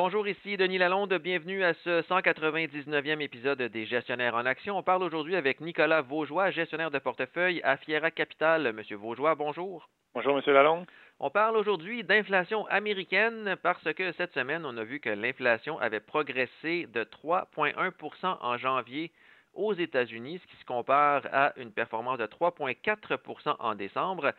Bonjour, ici Denis Lalonde. Bienvenue à ce 199e épisode des Gestionnaires en Action. On parle aujourd'hui avec Nicolas Vaugeois, gestionnaire de portefeuille à Fiera Capital. Monsieur Vaugeois, bonjour. Bonjour, Monsieur Lalonde. On parle aujourd'hui d'inflation américaine parce que cette semaine, on a vu que l'inflation avait progressé de 3,1% en janvier aux États-Unis, ce qui se compare à une performance de 3,4% en décembre.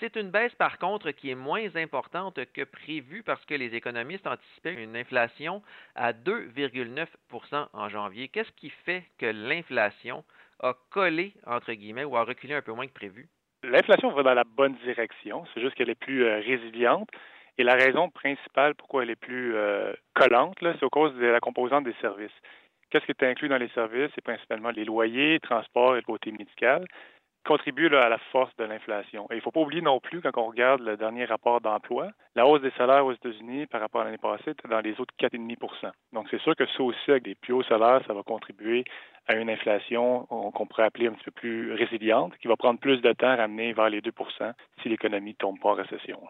C'est une baisse, par contre, qui est moins importante que prévu parce que les économistes anticipaient une inflation à 2,9% en janvier. Qu'est-ce qui fait que l'inflation a collé, entre guillemets, ou a reculé un peu moins que prévu? L'inflation va dans la bonne direction. C'est juste qu'elle est plus euh, résiliente. Et la raison principale pourquoi elle est plus euh, collante, c'est au cause de la composante des services. Qu'est-ce qui est inclus dans les services? C'est principalement les loyers, transports et le côté médical contribuent à la force de l'inflation. Et il ne faut pas oublier non plus, quand on regarde le dernier rapport d'emploi, la hausse des salaires aux États-Unis par rapport à l'année passée était dans les autres 4,5% Donc, c'est sûr que ça aussi, avec des plus hauts salaires, ça va contribuer à une inflation qu'on pourrait appeler un petit peu plus résiliente, qui va prendre plus de temps à ramener vers les 2% si l'économie ne tombe pas en récession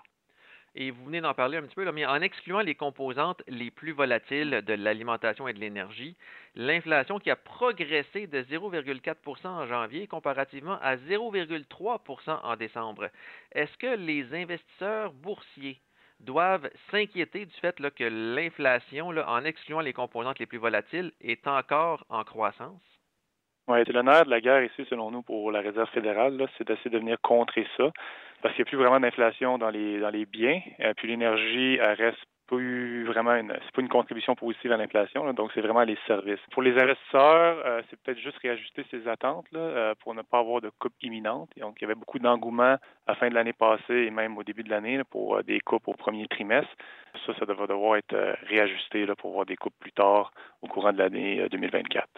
et vous venez d'en parler un petit peu, mais en excluant les composantes les plus volatiles de l'alimentation et de l'énergie, l'inflation qui a progressé de 0,4% en janvier comparativement à 0,3% en décembre. Est-ce que les investisseurs boursiers doivent s'inquiéter du fait que l'inflation, en excluant les composantes les plus volatiles, est encore en croissance? Oui, c'est l'honneur de la guerre ici, selon nous, pour la Réserve fédérale, c'est d'essayer de venir contrer ça, parce qu'il n'y a plus vraiment d'inflation dans les dans les biens, euh, puis l'énergie reste plus vraiment une c'est pas une contribution positive à l'inflation, donc c'est vraiment les services. Pour les investisseurs, euh, c'est peut-être juste réajuster ses attentes là, euh, pour ne pas avoir de coupe imminente. donc il y avait beaucoup d'engouement à la fin de l'année passée et même au début de l'année pour des coupes au premier trimestre. Ça, ça devrait devoir être réajusté là, pour voir des coupes plus tard au courant de l'année 2024.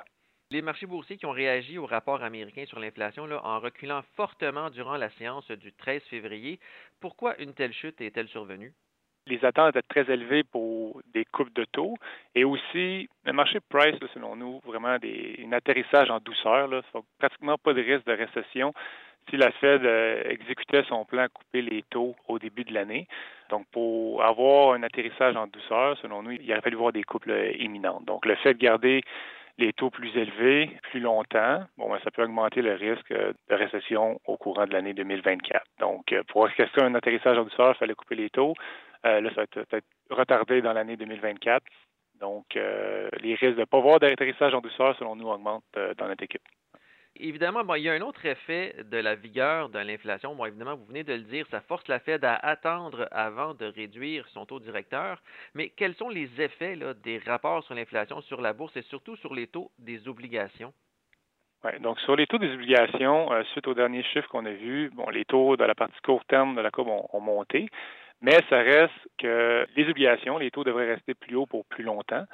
Les marchés boursiers qui ont réagi au rapport américain sur l'inflation en reculant fortement durant la séance du 13 février, pourquoi une telle chute est-elle survenue? Les attentes étaient très élevées pour des coupes de taux et aussi le marché price, selon nous, vraiment des, un atterrissage en douceur. Là, pratiquement pas de risque de récession si la Fed euh, exécutait son plan à couper les taux au début de l'année. Donc, pour avoir un atterrissage en douceur, selon nous, il aurait fallu voir des coupes imminentes. Donc, le fait de garder les taux plus élevés plus longtemps, bon, ben, ça peut augmenter le risque euh, de récession au courant de l'année 2024. Donc, euh, pour ce un atterrissage en douceur, il fallait couper les taux. Euh, là, ça va être peut-être retardé dans l'année 2024. Donc, les risques de ne pas voir d'atterrissage en douceur, selon nous, augmentent dans notre équipe. Évidemment, il y a un autre effet de la vigueur de l'inflation. Bon, évidemment, vous venez de le dire, ça force la Fed à attendre avant de réduire son taux directeur. Mais quels sont les effets des rapports sur l'inflation sur la bourse et surtout sur les taux des obligations? Oui, donc sur les taux des obligations, euh, suite aux derniers chiffres qu'on a vus, bon, les taux de la partie court terme de la courbe ont monté, mais ça reste que les obligations, les taux devraient rester plus hauts pour plus longtemps.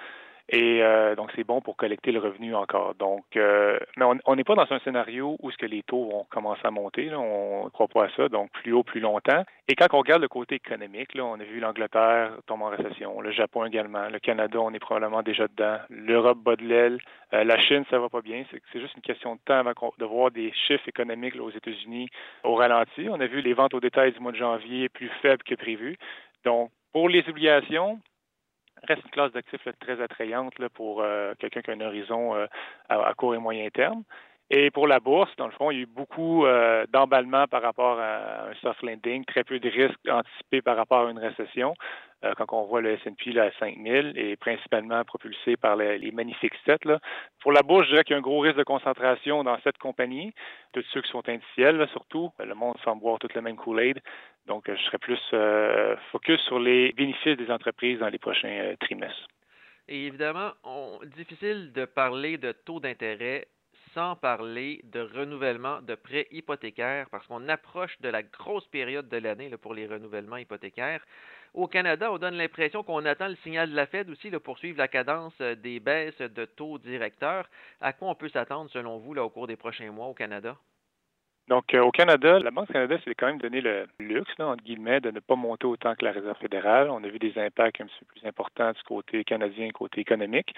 Et euh, donc, c'est bon pour collecter le revenu encore. Donc, euh, mais on n'est pas dans un scénario où ce que les taux vont commencer à monter. On ne croit pas à ça. Donc, plus haut, plus longtemps. Et quand on regarde le côté économique, là, on a vu l'Angleterre tomber en récession, le Japon également, le Canada, on est probablement déjà dedans, l'Europe bat de l'aile, euh, la Chine, ça va pas bien. C'est juste une question de temps avant de voir des chiffres économiques aux États-Unis au ralenti. On a vu les ventes au détail du mois de janvier plus faibles que prévu. Donc, pour les obligations, reste une classe d'actifs très attrayante pour euh, quelqu'un qui a un horizon euh, à, court et moyen terme. Et pour la bourse, dans le fond, il y a eu beaucoup euh, d'emballement par rapport à un soft landing, très peu de risques anticipés par rapport à une récession. Euh, quand on voit le S&P à 5000 et principalement propulsé par les, magnifiques 7. Là. Pour la bourse, je dirais qu'il y a un gros risque de concentration dans cette compagnie, de ceux qui sont indiciels surtout. Le monde semble boire tout le même Kool-Aid. Donc, je serais plus euh, focus sur les bénéfices des entreprises dans les prochains trimestres. Et évidemment, difficile de parler de taux d'intérêt sans parler de renouvellement de prêts hypothécaires, parce qu'on approche de la grosse période de l'année pour les renouvellements hypothécaires. Au Canada, on donne l'impression qu'on attend le signal de la Fed aussi pour suivre la cadence euh, des baisses de taux directeurs. À quoi on peut s'attendre, selon vous, là, au cours des prochains mois au Canada? Donc, euh, au Canada, la Banque du Canada s'est quand même donné le luxe, entre guillemets, de ne pas monter autant que la Réserve fédérale. On a vu des impacts un petit peu plus importants du côté canadien, côté économique.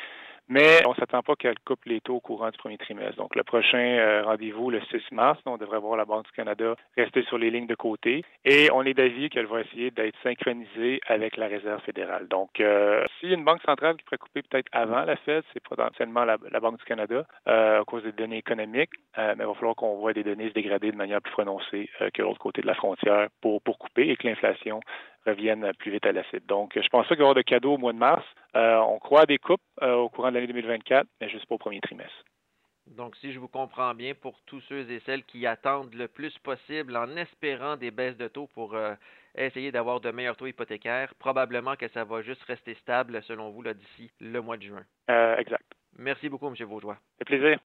Mais on ne s'attend pas qu'elle coupe les taux au courant du premier trimestre. Donc, le prochain euh, rendez-vous, le 6 mars, on devrait voir la Banque du Canada rester sur les lignes de côté et on est d'avis qu'elle va essayer d'être synchronisée avec la Réserve fédérale. Donc, euh, s'il y a une banque centrale qui pourrait couper peut-être avant la Fed, c'est potentiellement la, Banque du Canada euh, à cause des données économiques, mais il va falloir qu'on voit des données se dégrader de manière plus prononcée que l'autre côté de la frontière pour, pour couper et que l'inflation reviennent plus vite à l'acide. Donc, je pense pas qu'il y aura de cadeaux au mois de mars. Euh, on croit à des coupes euh, au courant de l'année 2024, mais juste pas au premier trimestre. Donc, si je vous comprends bien, pour tous ceux et celles qui attendent le plus possible en espérant des baisses de taux pour euh, essayer d'avoir de meilleurs taux hypothécaires, probablement que ça va juste rester stable, selon vous, d'ici le mois de juin. exact. Merci beaucoup, M. Vaujoie. C'est plaisir.